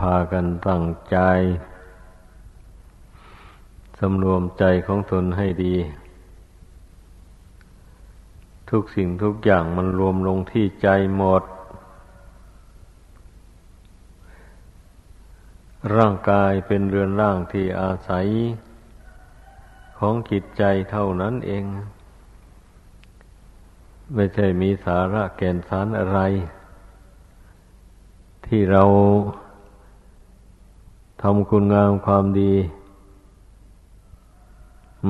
พากันตั้งใจสำรวมใจของตนให้ดี ทุกสิ่งทุกอย่างมันรวมลงที่ใจหมด ร่างกายเป็นเรือนร่างที่อาศัย ของจิตใจเท่านั้นเอง ไม่ใช่มีสาระแก่นสารอะไร ที่เรา ทำคุณงามความดี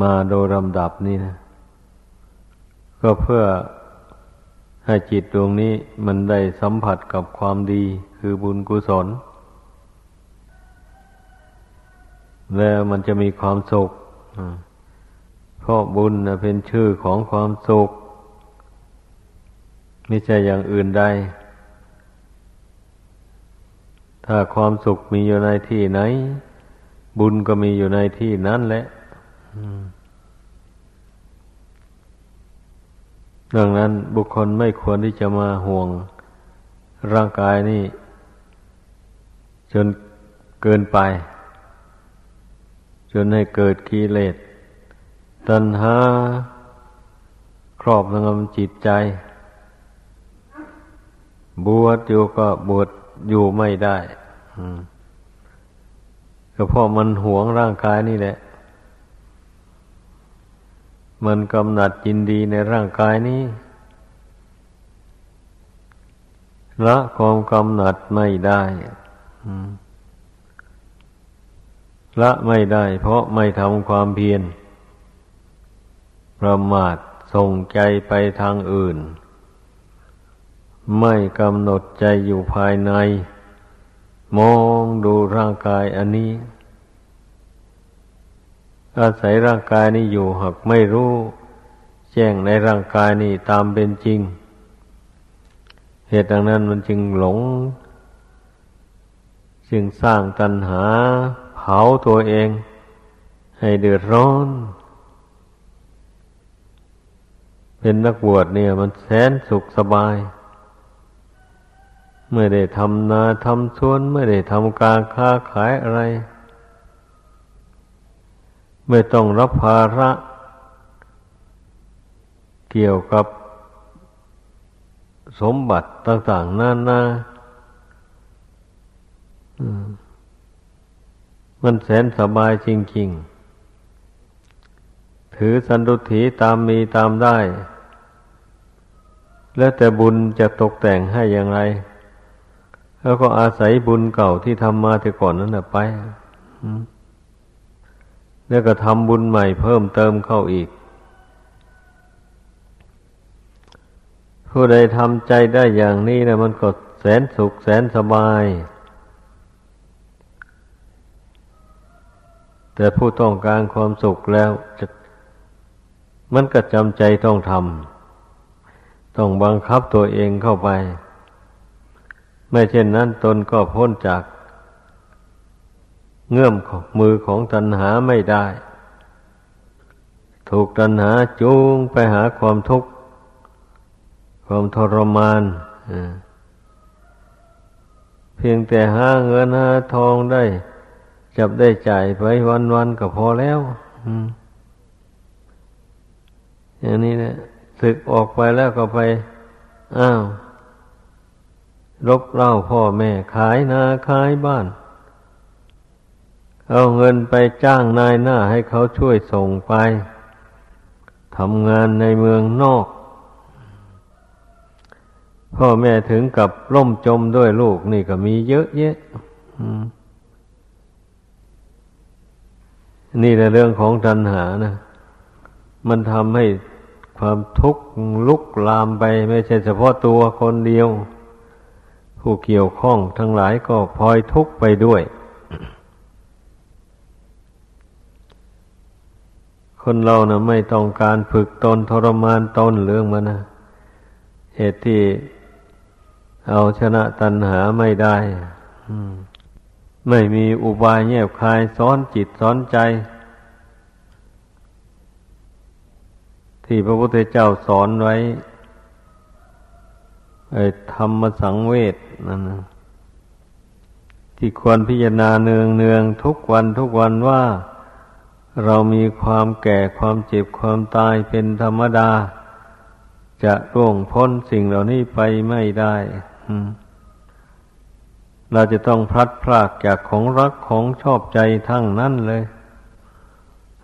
มาโดยลำดับนี่นะ ก็เพื่อให้จิตดวงนี้มันได้สัมผัสกับความดีคือบุญกุศล แล้วมันจะมีความสุขเพราะบุญเป็นชื่อของความสุข ไม่ใช่อย่างอื่นใด ถ้าความสุขมีอยู่ในที่ไหน บุญก็มีอยู่ในที่นั้นแหละดังนั้นบุคคลไม่ควรที่จะมาห่วงร่างกายนี่ จนเกินไป จนให้เกิดกิเลสตัณหา ครอบงำจิตใจ บวชอยู่ก็บวช อยู่ไม่ได้ก็เพราะมันหวงร่างกายนี่แหละ มันกำหนัดยินดีในร่างกายนี้ละความกำหนัดไม่ได้ละไม่ได้ เพราะไม่ทำความเพียรประมาทส่งใจไปทางอื่น ไม่กำหนดใจอยู่ภายใน มองดูร่างกายอันนี้ อาศัยร่างกายนี้อยู่หากไม่รู้ แจ้งในร่างกายนี้ตามเป็นจริง เหตุดังนั้นมันจึงหลง จึงสร้างตัณหาเผาตัวเอง ให้เดือดร้อน เป็นนักบวชเนี่ยมันแสนสุขสบาย ไม่ได้ทำนาทำสวน ไม่ได้ทำการค้าขายอะไร ไม่ต้องรับภาระ เกี่ยวกับสมบัติต่างๆนานามันแสนสบายจริง ๆ ถือสันตุถีตามมีตามได้ แล้วแต่บุญจะตกแต่งให้อย่างไร แล้วก็อาศัยบุญเก่าที่ทำมาแต่ก่อนนั้นไปแล้วก็ทำบุญใหม่เพิ่มเติมเข้าอีก ผู้ใดทำใจได้อย่างนี้นะมันก็แสนสุขแสนสบาย แต่ผู้ต้องการความสุขแล้วจะมันก็จำใจต้องทำ ต้องบังคับตัวเองเข้าไป ไม่เช่นนั้นตนก็พ้นจาก เงื่อมของมือของตัณหาไม่ได้ ถูกตัณหาจูงไปหาความทุกข์ ความทรมานเพียงแต่หาเงินหาทองได้ จับได้จ่ายไปวันๆก็พอแล้วอย่างนี้นะศึกออกไปแล้วก็ไป อ้าว รบเล่าพ่อแม่ขายนาขายบ้าน เอาเงินไปจ้างนายหน้าให้เขาช่วยส่งไปทำงานในเมืองนอก พ่อแม่ถึงกับล่มจมด้วยลูกนี่ก็มีเยอะแยะนี่แหละเรื่องของตัณหานะ มันทำให้ความทุกข์ลุกลามไป ไม่ใช่เฉพาะตัวคนเดียว ผู้เกี่ยวข้องทั้งหลายก็พลอยทุกข์ไปด้วย คนเรานะไม่ต้องการฝึกตนทรมานตนเรื่องมันนะเหตุที่เอาชนะตัณหาไม่ได้ไม่มีอุบายแยบคายสอนจิตสอนใจ ที่พระพุทธเจ้าสอนไว้ ธรรมสังเวชนั่นนะที่ควรพิจารณาเนืองเนืองทุกวันทุกวันว่าเรามีความแก่ความเจ็บความตายเป็นธรรมดา จะร่วงพ้นสิ่งเหล่านี้ไปไม่ได้เราจะต้องพลัดพรากจากของรักของชอบใจทั้งนั้นเลย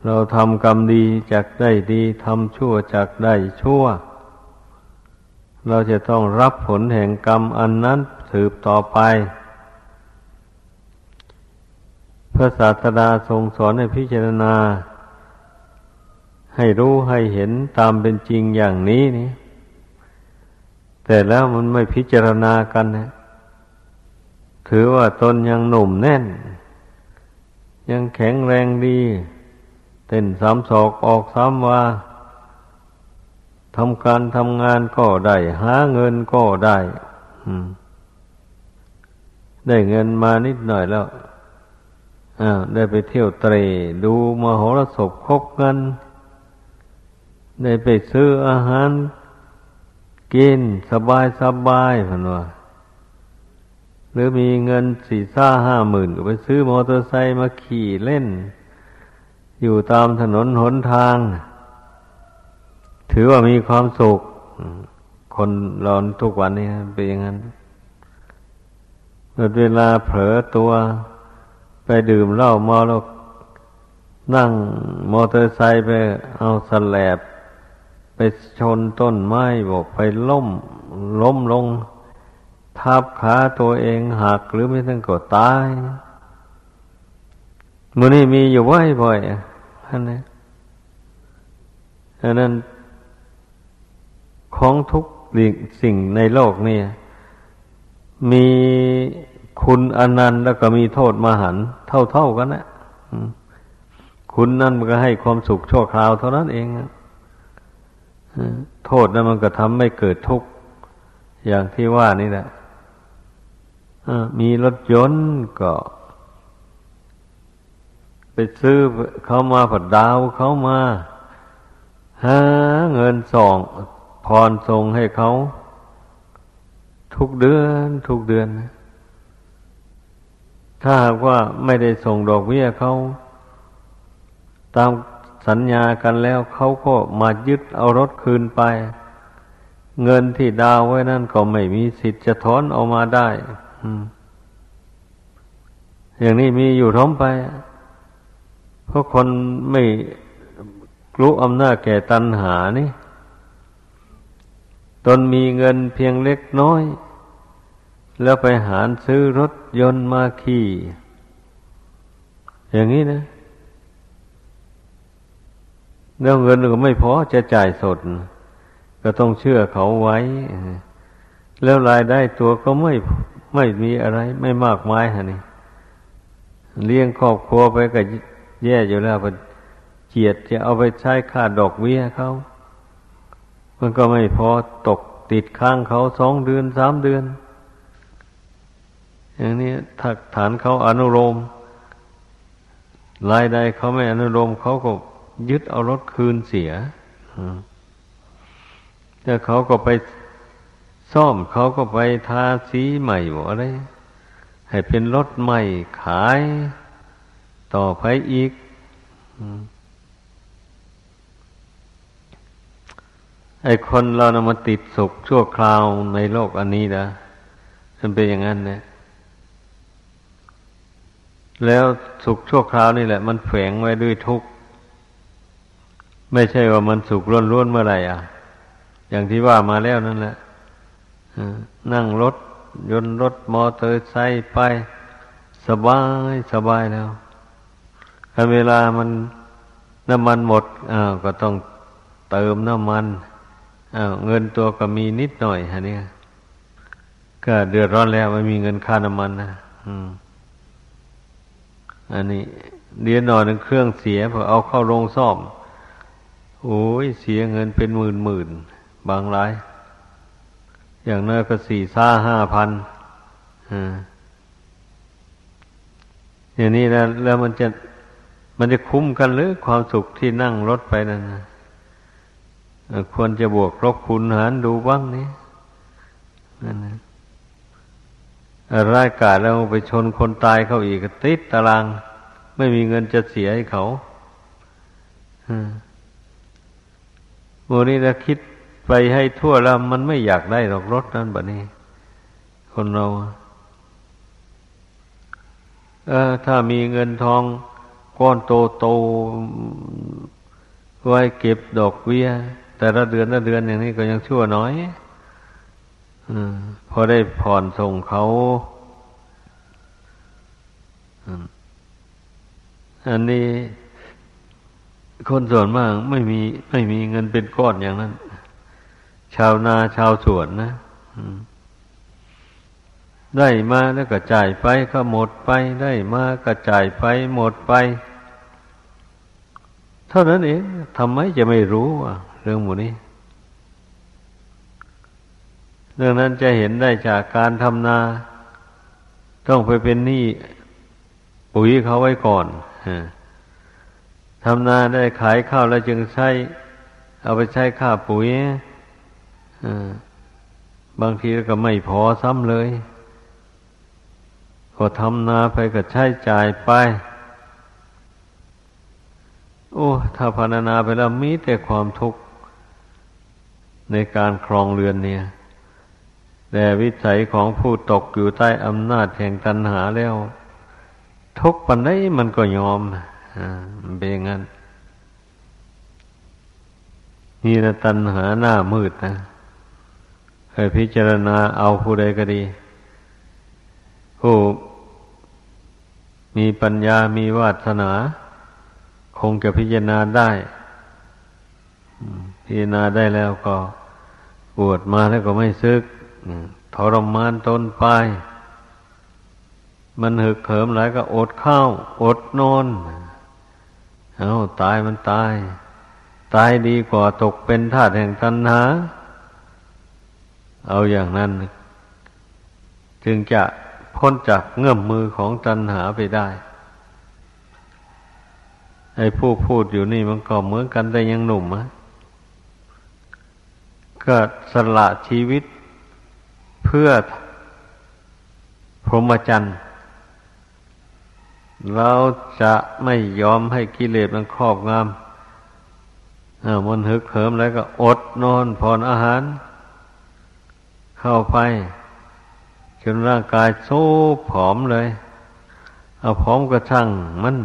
เราทำกรรมดีจากได้ดีทำชั่วจากได้ชั่ว เราจะต้องรับผลแห่งกรรมอันนั้นสืบต่อไป พระศาสดาทรงสอนให้พิจารณา ให้รู้ให้เห็นตามเป็นจริงอย่างนี้นี่แต่แล้วมันไม่พิจารณากันนะถือว่าตนยังหนุ่มแน่น ยังแข็งแรงดี เต้นสามศอกออกสามวา ทำการทำงานก็ได้ หาเงินก็ได้ได้เงินมานิดหน่อยแล้วได้ไปเที่ยวเตรดูมหรสพคบกัน ได้ไปซื้ออาหาร กินสบายสบายพันว่าหรือมีเงินสี่ซ่าห้าหมื่นก็ไปซื้อมอเตอร์ไซค์มาขี่เล่น อยู่ตามถนนหนทาง ถือว่ามีความสุข คนรอนทุกวันนี้เป็นอย่างนั้นเวลาเผลอตัวไปดื่มเหล้ามาแล้วนั่งมอเตอร์ไซค์ไปเอาสแลบ ไปชนต้นไม้บอกไปล้มล้มลง ทับขาตัวเองหักหรือไม่ทั้งก็ตายมือนี้มีอยู่บ่อยบ่อยอันนี้อันนั้น ของทุกสิ่งในโลกนี่มีคุณอนันนั้นแล้วก็มีโทษมหันเท่าเท่ากันนะคุณนั่นมันก็ให้ความสุขชั่วคราวเท่านั้นเองโทษนั้นมันก็ทำให้เกิดทุกข์อย่างที่ว่านี่แหละมีรถยนต์ก็ ไปซื้อเขามาผัดดาวเขามาหาเงินส่ง พรส่งให้เขาทุกเดือนทุกเดือน ถ้าหากว่าไม่ได้ส่งดอกเบี้ยเขา ตามสัญญากันแล้วเขาก็มายึดเอารถคืนไป เงินที่ดาวไว้นั่นก็ไม่มีสิทธิ์จะถอนออกมาได้อย่างนี้มีอยู่ท้องไป เพราะคนไม่รู้อำนาจแก่ตัณหานี่ ตนมีเงินเพียงเล็กน้อย แล้วไปหารซื้อรถยนต์มาขี่อย่างนี้นะแล้วเงินก็ไม่พอจะจ่ายสด ก็ต้องเชื่อเขาไว้ แล้วรายได้ตัวก็ไม่ไม่มีอะไร ไม่มากมายฮะนี่เลี้ยงครอบครัวไปก็แย่อยู่แล้วเจียดจะเอาไปใช้ค่าดอกเบี้ยเขา มันก็ไม่พอตกติดข้างเขาสองเดือนสามเดือน อย่างนี้ถ้าฐานเขาอนุโลมรายใดเขาไม่อนุโลมเขาก็ยึดเอารถคืนเสียแต่เขาก็ไปซ่อมเขาก็ไปทาสีใหม่หมดอะไร ให้เป็นรถใหม่ขายต่อไปอีก ไอ้คนเรานะมาติดสุขชั่วคราวในโลกอันนี้นะมันเป็นอย่างนั้นนะแล้วสุขชั่วคราวนี่แหละ มันแฝงไว้ด้วยทุกข์ไม่ใช่ว่ามันสุขล้วนๆเมื่อไหร่อะ อย่างที่ว่ามาแล้วนั่นแหละนั่งรถ ยนต์รถมอเตอร์ไซค์ไป สบายสบายแล้วถ้าเวลามันน้ำมันหมดอ้าวก็ต้องเติมน้ำมัน อ้าเงินตัวก็มีนิดหน่อยฮะเนี่ย ก็เดือดร้อนแล้วไม่มีเงินค่าน้ำมันนะอืม อันนี้เดียวหน่อยนึงเครื่องเสียพอเอาเข้าโรงซ่อม โอ้ยเสียเงินเป็นหมื่นหมื่นบางราย อย่างน้อยก็สี่ซ่าห้าพันอ่าอย่างนี้แล้วแล้วมันจะมันจะคุ้มกันหรือความสุขที่นั่งรถไปนั่นนะ ควรจะบวกลบคูณหารดูบ้างนี่นั่นนะร้ายกาจแล้วไปชนคนตายเขาอีกติดตาราง ไม่มีเงินจะเสียให้เขาโมนี้ถ้าคิดไปให้ทั่วแล้วมันไม่อยากได้หรอกรถนั้นแบบนี้ คนเรา เออ ถ้ามีเงินทองก้อนโตโตไว้เก็บดอกเบี้ย แต่ละเดือนละเดือนอย่างนี้ก็ยังชั่วน้อยอพอได้ผ่อนส่งเขาอันนี้คนส่วนมากไม่มีไม่มีเงินเป็นก้อนอย่างนั้น ชาวนาชาวสวนนะได้มาแล้วก็จ่ายไปก็หมดไป ได้มาก็จ่ายไปหมดไป เท่านั้นเองทำไมจะไม่รู้อะ เรื่องหมูนี้ เรื่องนั้นจะเห็นได้จากการทำนา ต้องไปเป็นหนี้ปุ๋ยเขาไว้ก่อนทำนาได้ขายข้าวแล้วจึงใช้ เอาไปใช้ค่าปุ๋ยบางทีก็ไม่พอซ้ำเลย ก็ทำนาไปก็ใช้จ่ายไป โอ้ ถ้าพานานาไปแล้วมีแต่ความทุกข์ ในการครองเรือนเนี่ย แต่วิสัยของผู้ตกอยู่ใต้อำนาจแห่งตัณหาแล้ว ทุกปันได้มันก็ยอมอ่าเป็นอย่างนั้นนี่นะตัณหาหน้ามืดนะเคยพิจารณาเอาผู้ใดก็ดี ผู้มีปัญญามีวาสนา คงจะพิจารณาได้ พิจารณาได้แล้วก็ปวดมาแล้วก็ไม่ซึกทรมานตนไป มันหึกเหิมหลายก็อดข้าว อดนอน เอาตายมันตาย ตายดีกว่าตกเป็นทาสแห่งตัณหา เอาอย่างนั้น จึงจะพ้นจากเงื่อมมือของตัณหาไปได้ไอ้ผู้พูดอยู่นี่มันก็เหมือนกันแต่ยังหนุ่มอะ ก็สละชีวิตเพื่อพรหมจรรย์เราจะไม่ยอมให้กิเลสมันครอบงำมันฮึกเหิมแล้วก็อดนอนผ่อนอาหาร เข้าไป จนร่างกายโซผอมเลย เอาผอมก็ช่างมัน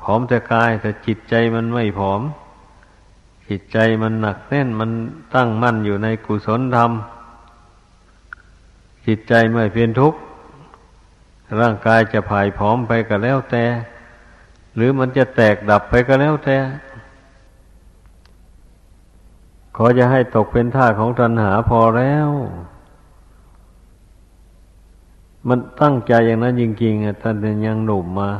ผอมแต่กายแต่จิตใจมันไม่ผอม จิตใจมันหนักแน่นมันตั้งมั่นอยู่ในกุศลธรรม จิตใจไม่เพียนทุกข์ ร่างกายจะผายผอมไปก็แล้วแต่ หรือมันจะแตกดับไปก็แล้วแต่ ขอจะให้ตกเป็นท่าของตัณหาพอแล้ว มันตั้งใจอย่างนั้นจริงๆอะท่านยังหนุ่มมา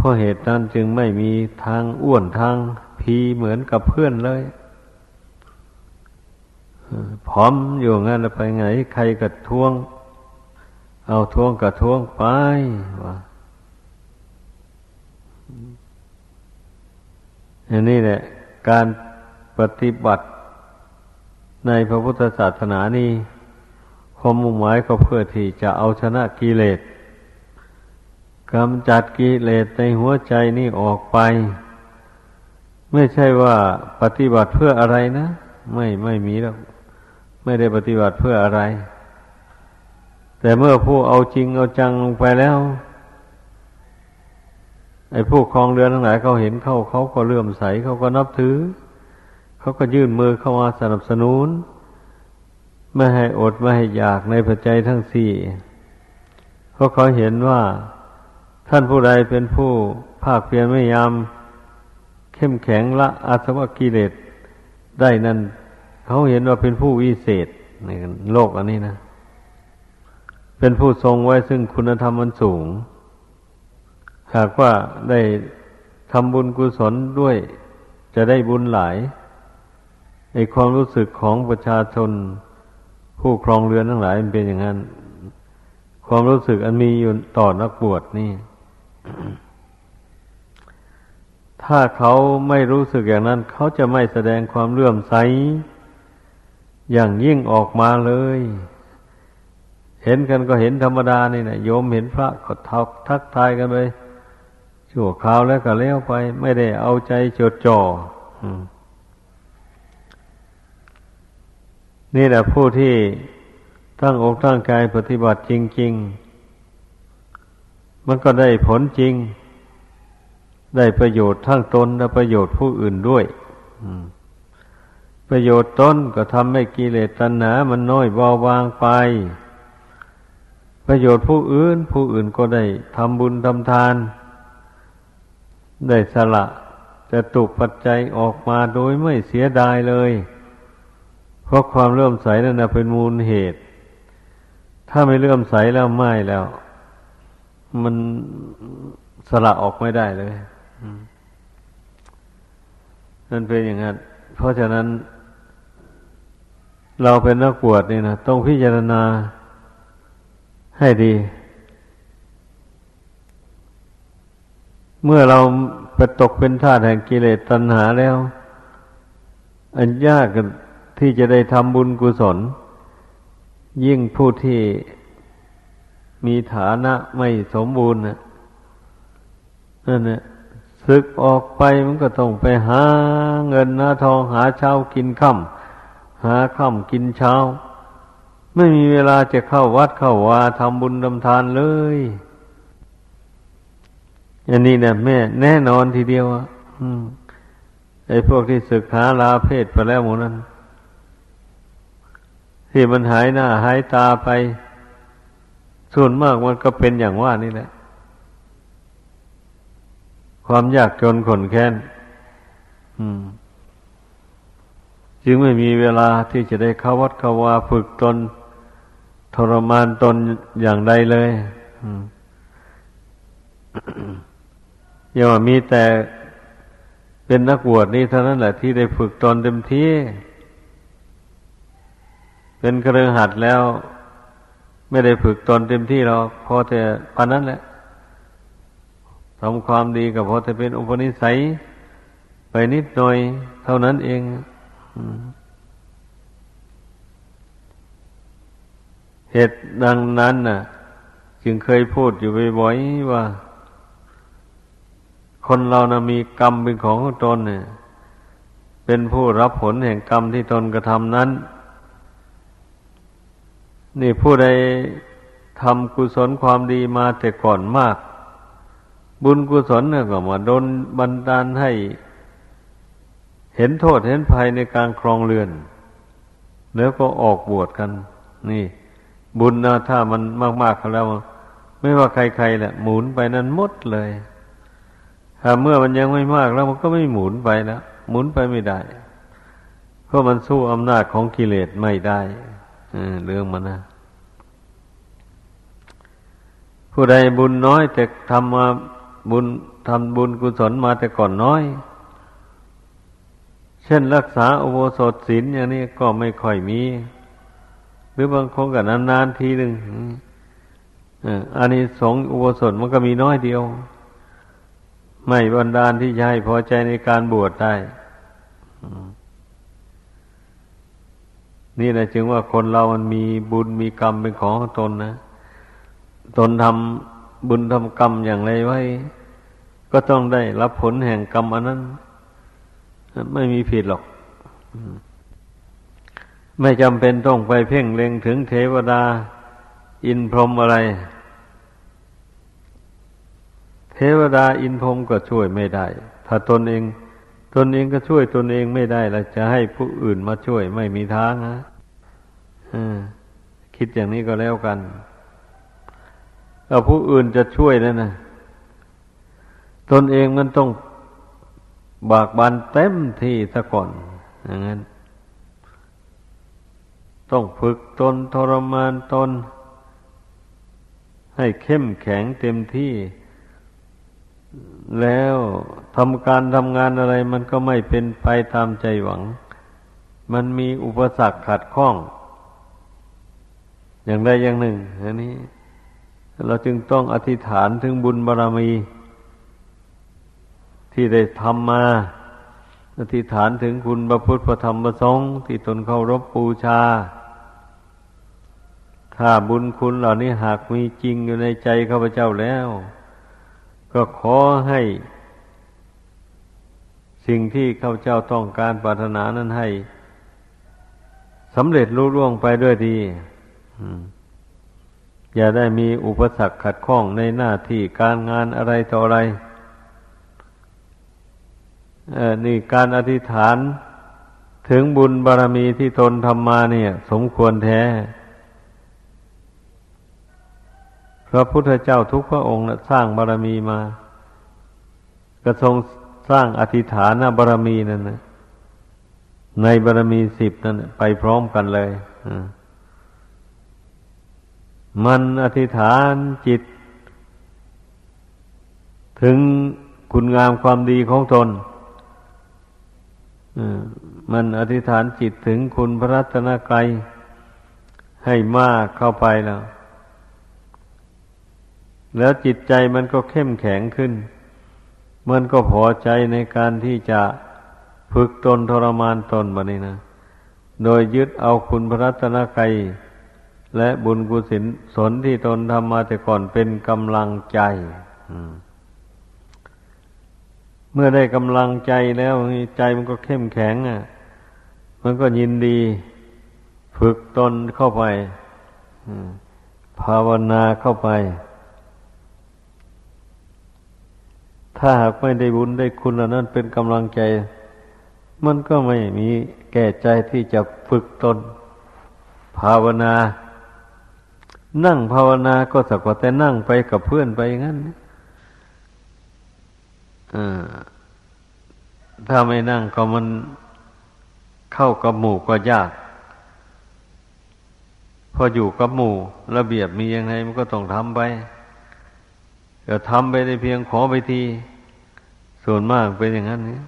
เพราะเหตุนั้นจึงไม่มีทางอ้วนทางพีเหมือนกับเพื่อนเลยพร้อมอยู่งั้นไปไง ใครกระท้วง เอาท้วงกระท้วงไปว่าอันนี้แหละ การปฏิบัติในพระพุทธศาสนานี่ความมุ่งหมายก็เพื่อที่จะเอาชนะกิเลส กำจัดกิเลสในหัวใจนี่ออกไป ไม่ใช่ว่าปฏิบัติเพื่ออะไรนะ ไม่ไม่มีแล้วไม่ได้ปฏิบัติเพื่ออะไร แต่เมื่อผู้เอาจริงเอาจังลงไปแล้ว ไอ้ผู้คลองเรือทั้งหลายเขาเห็นเขาเขาก็เลื่อมใสเขาก็นับถือ เขาก็ยื่นมือเข้ามาสนับสนุนไม่ให้อดไม่ให้อยากในปัจจัยทั้งสี่เพราะเขาเห็นว่า ท่านผู้ใดเป็นผู้ภาคเพียรไม่ยามเข้มแข็งละอาสวะกิเลสได้นั้น เขาเห็นว่าเป็นผู้วิเศษในโลกอันนี้นะ เป็นผู้ทรงไว้ซึ่งคุณธรรมมันสูง หากว่าได้ทำบุญกุศลด้วยจะได้บุญหลายในความรู้สึกของประชาชน ผู้ครองเรือนทั้งหลายมันเป็นอย่างนั้น ความรู้สึกอันมีอยู่ต่อนักบวชนี่ ถ้าเขาไม่รู้สึกอย่างนั้น เขาจะไม่แสดงความเลื่อมใส อย่างยิ่งออกมาเลย เห็นกันก็เห็นธรรมดานี่นะโยมเห็นพระก็ทักทักทายกันไปชั่วคราวแล้วก็เลี้ยวไป ไม่ได้เอาใจจดจ่อนี่แหละผู้ที่ตั้งอกตั้งกายปฏิบัติจริง ๆ มันก็ได้ผลจริง ได้ประโยชน์ทั้งตนและประโยชน์ผู้อื่นด้วยประโยชน์ตนก็ทำให้กิเลสตัณหา มันน้อยเบาบางไป ประโยชน์ผู้อื่น ผู้อื่นก็ได้ทำบุญทำทาน ได้สละจะตุกปัจจัยออกมาโดยไม่เสียดายเลย เพราะความเลื่อมใสนั่นนะเป็นมูลเหตุ ถ้าไม่เลื่อมใสแล้วไม่แล้ว มันสละออกไม่ได้เลยนั่นเป็นอย่างนั้น เพราะฉะนั้น เราเป็นนักบวชนี่นะต้องพิจารณาให้ดี เมื่อเราไปตกเป็นทาสแห่งกิเลสตัณหาแล้ว อันยากที่จะได้ทำบุญกุศล ยิ่งผู้ที่ มีฐานะไม่สมบูรณ์นะนั่นเนี่ยศึกออกไปมันก็ต้องไปหาเงินหาทองหาเช้ากินค่ำหาค่ำกินเช้า ไม่มีเวลาจะเข้าวัดเข้าวาทำบุญทำทานเลยอันนี้เนี่ยแม่แน่นอนทีเดียวอะไอ้พวกที่ศึกหาลาเพศไปแล้วหมดนั้น ที่มันหายหน้าหายตาไป ส่วนมากมันก็เป็นอย่างว่านี่แหละ ความยากจนขนแค้นจึงไม่มีเวลาที่จะได้เข้าวัดเข้าวาฝึกตน ทรมานตนอย่างใดเลยอย่าว่ามีแต่เป็นนักบวชนี้เท่านั้นแหละที่ได้ฝึกตนเต็มที่ เป็นกระหัดแล้ว ไม่ได้ฝึกตนเต็มที่หรอกพอแต่ปานนั้นแหละทำความดีกับพอแต่เป็นอุปนิสัย ไปนิดหน่อย เท่านั้นเองเหตุดังนั้นน่ะ จึงเคยพูดอยู่บ่อยๆว่า คนเรานะมีกรรมเป็นของตนเนี่ย เป็นผู้รับผลแห่งกรรมที่ตนกระทำนั้น นี่ผู้ใดทำกุศลความดีมาแต่ก่อนมาก บุญกุศลเนี่ยก็มาโดนบันดาลให้ เห็นโทษเห็นภัยในการครองเรือน แล้วก็ออกบวชกัน นี่ บุญนะถ้ามันมากๆเขาแล้ว ไม่ว่าใครๆแหละหมุนไปนั้นหมดเลย ถ้าเมื่อมันยังไม่มากแล้วมันก็ไม่หมุนไปแล้วหมุนไปไม่ได้ เพราะมันสู้อำนาจของกิเลสไม่ได้ เรื่องมันนะผู้ใดบุญน้อย แต่ทำมาบุญทำบุญกุศลมาแต่ก่อนน้อย เช่นรักษาอุโบสถศีลอย่างนี้ก็ไม่ค่อยมี หรือบางคนก็นานๆทีหนึ่งอันนี้สงอุโบสถมันก็มีน้อยเดียว ไม่บันดาลที่จะให้พอใจในการบวชได้ นี่แหละจึงว่าคนเรามันมีบุญมีกรรมเป็นของตนนะตนทำบุญทำกรรมอย่างไรไว้ ก็ต้องได้รับผลแห่งกรรมอันนั้น ไม่มีผิดหรอก ไม่จำเป็นต้องไปเพ่งเล็งถึงเทวดา อินพรหมอะไร เทวดาอินพรหมก็ช่วยไม่ได้ ถ้าตนเอง ตนเองก็ช่วยตนเองไม่ได้แล้วจะให้ผู้อื่นมาช่วยไม่มีทางนะคิดอย่างนี้ก็แล้วกันถ้าผู้อื่นจะช่วยแล้วนะตนเองมันต้องบากบันเต็มที่ซะก่อนอย่างนั้น ต้องฝึกตนทรมานตน ให้เข้มแข็งเต็มที่ แล้วทำการทำงานอะไรมันก็ไม่เป็นไปตามใจหวัง มันมีอุปสรรคขัดข้อง อย่างใดอย่างหนึ่งอันนี้ เราจึงต้องอธิษฐานถึงบุญบารรมี ที่ได้ทำมา อธิษฐานถึงคุณพระพุทธพระธรรมพระสงฆ์ที่ตนเคารพบูชา ถ้าบุญคุณเหล่านี้หากมีจริงอยู่ในใจข้าพเจ้าแล้ว ก็ขอให้ สิ่งที่ข้าเจ้าต้องการปรารถนานั้นให้สำเร็จรุ่ร่วงไปด้วยดีอย่าได้มีอุปสรรคขัดข้องในหน้าที่การงานอะไรต่ออะไรนี่การอธิษฐานถึงบุญบารรมีที่ตนทำมาเนี่ย สมควรแท้ พระพุทธเจ้าทุกพระองค์นะสร้างบารรมีมาก็ทรงสร้างอธิฐานบารรมีนั่นนะในบารรมีสิบนั่นไปพร้อมกันเลยมันอธิษฐานจิต ถึงคุณงามความดีของตนมันอธิษฐานจิตถึงคุณพระรัตนกรัยให้มากเข้าไปแล้ว แล้วจิตใจมันก็เข้มแข็งขึ้น มันก็พอใจในการที่จะฝึกตนทรมานตนแบบนี้นะ โดยยึดเอาคุณพระรัตนกรัยและบุญกุศลสนที่ตนทำมาแต่ก่อนเป็นกำลังใจ เมื่อได้กำลังใจแล้วใจมันก็เข้มแข็งอะ มันก็ยินดีฝึกตนเข้าไปภาวนาเข้าไป ถ้าหากไม่ได้บุญได้คุณเหล่านั้นเป็นกำลังใจ มันก็ไม่มีแก่ใจที่จะฝึกตน ภาวนา นั่งภาวนาก็สักว่าแต่นั่งไปกับเพื่อนไปอย่างนั้นถ้าไม่นั่งก็มันเข้ากับหมู่ก็ยาก พออยู่กับหมู่ ระเบียบมียังไงมันก็ต้องทำไปก็ทำไปได้เพียงขอไปที ส่วนมากเป็นอย่างนั้นนี่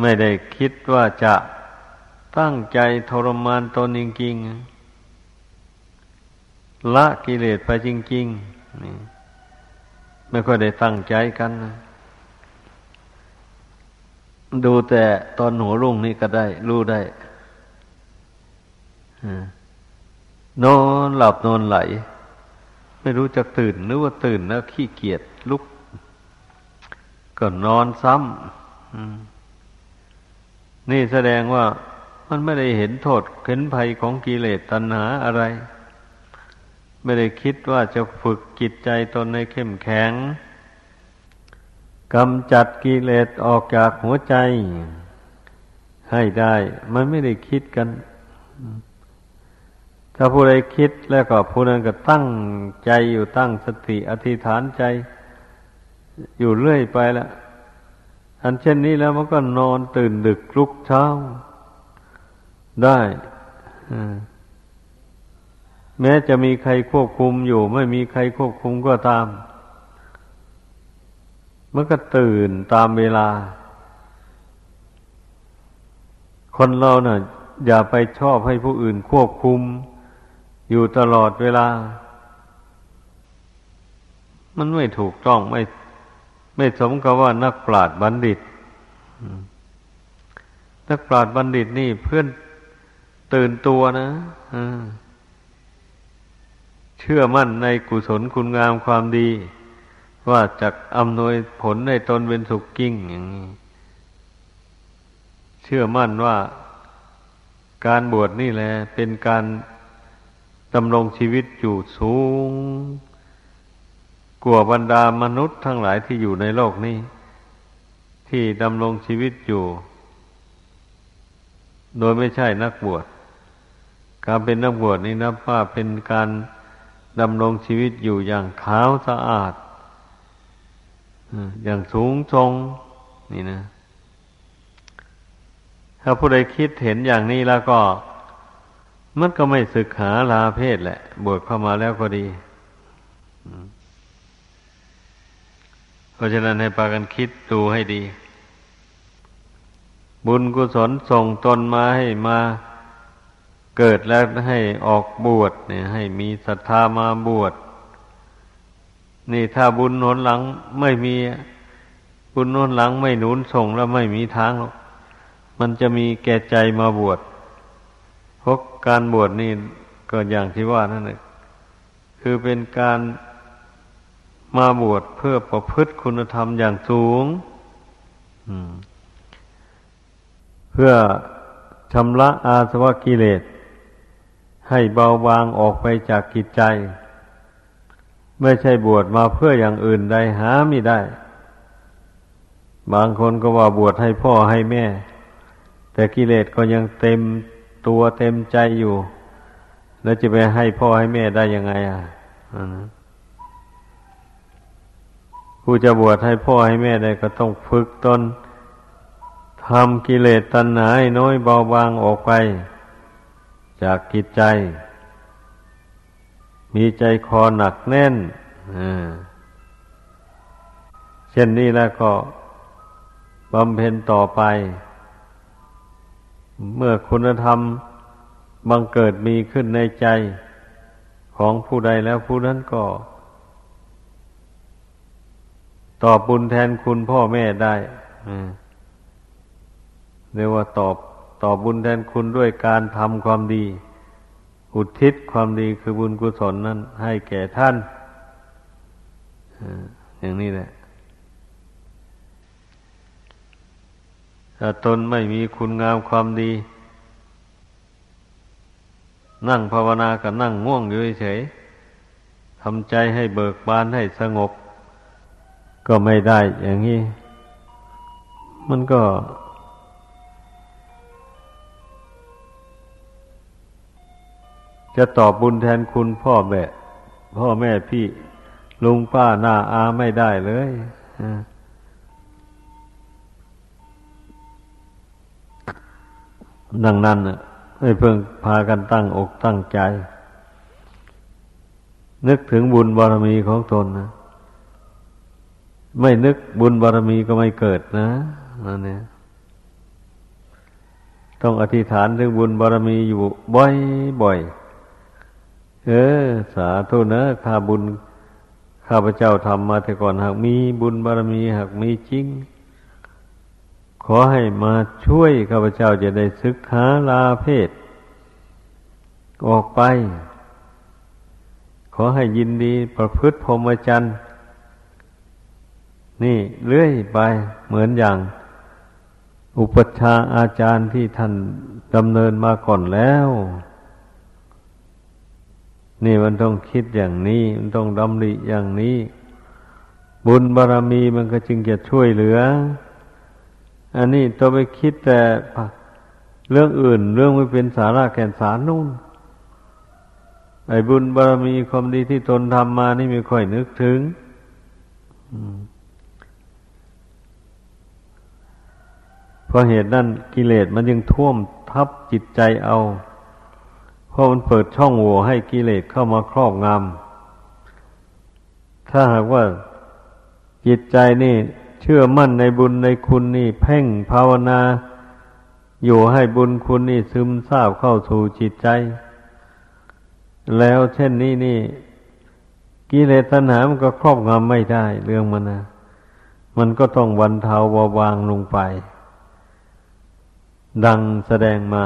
ไม่ได้คิดว่าจะตั้งใจทรมานตนจริงๆละกิเลสไปจริงๆนี่ไม่ค่อยได้ตั้งใจกันนะดูแต่ตอนหัวรุ่งนี่ก็ได้ รู้ได้นอนหลับนอนไหล ไม่รู้จะตื่นหรือว่าตื่นแล้วขี้เกียจลุก ก็นอนซ้ำนี่แสดงว่ามันไม่ได้เห็นโทษเห็นภัยของกิเลสตัณหาอะไร ไม่ได้คิดว่าจะฝึกจิตใจตนในเข้มแข็งกำจัดกิเลสออกจากหัวใจ ให้ได้ มันไม่ได้คิดกัน ถ้าผู้ใดคิดแล้วก็ผู้นั้นก็ตั้งใจอยู่ตั้งสติอธิษฐานใจ อยู่เรื่อยไปละอันเช่นนี้แล้วมันก็นอนตื่นดึกลุกเช้า ได้แม้จะมีใครควบคุมอยู่ ไม่มีใครควบคุมก็ตามมันก็ตื่นตามเวลา คนเราเนะ่ะ อย่าไปชอบให้ผู้อื่นควบคุม อยู่ตลอดเวลา มันไม่ถูกต้องไม่ ไม่สมกับว่านักปราชญ์บัณฑิต นักปราชญ์บัณฑิตนี่เพื่อนตื่นตัวนะเชื่อมั่นในกุศลคุณงามความดี ว่าจะอำนวยผลในตนเป็นสุขกิ้งอย่างนี้เชื่อมั่นว่าการบวชนี่แหละเป็นการ ดำรงชีวิตอยู่สูง กว่าบรรดามนุษย์ทั้งหลายที่อยู่ในโลกนี้ ที่ดำรงชีวิตอยู่ โดยไม่ใช่นักบวช การเป็นนักบวชนี่นับว่าเป็นการดำรงชีวิตอยู่อย่างขาวสะอาด อย่างสูงทรงนี่นะ ถ้าผู้ใดคิดเห็นอย่างนี้แล้วก็ มันก็ไม่ศึกหาลาเพศแหละ บวชเข้ามาแล้วก็ดีเพราะฉะนั้นให้ปากันคิดดูให้ดี บุญกุศลส่งตนมาให้มาเกิดแล้วให้ออกบวชเนี่ย ให้มีศรัทธามาบวชนี่ถ้าบุญหนนหลังไม่มีบุญหนนหลังไม่หนุนส่งแล้วไม่มีทางหรอกมันจะมีแก่ใจมาบวช การบวชนี่ก็อย่างที่ว่านั่นแหละคือเป็นการมาบวชเพื่อประพฤติคุณธรรมอย่างสูงเพื่อชำระอาสวะกิเลส ให้เบาบางออกไปจากกิจใจ ไม่ใช่บวชมาเพื่ออย่างอื่นใดหาไม่ได้ บางคนก็ว่าบวชให้พ่อให้แม่ แต่กิเลสก็ยังเต็ม ตัวเต็มใจอยู่ แล้วจะไปให้พ่อให้แม่ได้ยังไงอะผู้จะบวชให้พ่อให้แม่ได้ก็ต้องฝึกตนทำกิเลสตัณหาให้น้อยเบาบางออกไป จากกิจใจ มีใจคอหนักแน่นเช่นนี้แล้วก็บำเพ็ญต่อไป เมื่อคุณธรรมบังเกิดมีขึ้นในใจของผู้ใดแล้วผู้นั้นก็ ตอบบุญแทนคุณพ่อแม่ได้เรียกว่าตอบตอบบุญแทนคุณด้วยการทำความดี อุทิศความดีคือบุญกุศลนั้นให้แก่ท่านอย่างนี้แหละ ถ้าตนไม่มีคุณงามความดี นั่งภาวนากับนั่งง่วงอยู่เฉยทำใจให้เบิกบานให้สงบ ก็ไม่ได้อย่างนี้ มันก็ จะตอบบุญแทนคุณพ่อแม่ พ่อแม่พี่ลุงป้าหน้าอาไม่ได้เลยอ่า ดังนั้นให้เพิ่งพากันตั้งอกตั้งใจ นึกถึงบุญบารมีของตนนะไม่นึกบุญบารมีก็ไม่เกิดนะนั่นเนี่ยต้องอธิษฐานถึงบุญบารมีอยู่บ่อยๆเออ สาธุนะข้าบุญ ข้าพเจ้าทำมาแต่ก่อนหากมีบุญบารมีหากมีจริง ขอให้มาช่วยข้าพเจ้าจะได้ศึกษาลาเพศ ออกไป ขอให้ยินดีประพฤติพรหมจรรย์นี่เลื่อยไปเหมือนอย่าง อุปชาอาจารย์ที่ท่านดำเนินมาก่อนแล้ว นี่มันต้องคิดอย่างนี้ มันต้องดำริอย่างนี้ บุญบารรมีมันก็จึงจะช่วยเหลือ อันนี้ตัวไปคิดแต่เรื่องอื่น เรื่องไม่เป็นสาระแก่นสารนู่น ไอ้บุญบารมีความดีที่ตนทำมานี่ไม่ค่อยนึกถึงเพราะเหตุนั้นกิเลสมันยังท่วมทับจิตใจเอา เพราะมันเปิดช่องโหว่ให้กิเลสเข้ามาครอบงำถ้าหากว่าจิตใจนี่ เชื่อมั่นในบุญในคุณนี่เพ่งภาวนา อยู่ให้บุญคุณนี่ซึมซาบเข้าสู่จิตใจ แล้วเช่นนี้นี่กิเลสตัณหามันก็ครอบงำไม่ได้ เรื่องมันนะมันก็ต้องวันเทาเบาบางลงไป ดังแสดงมา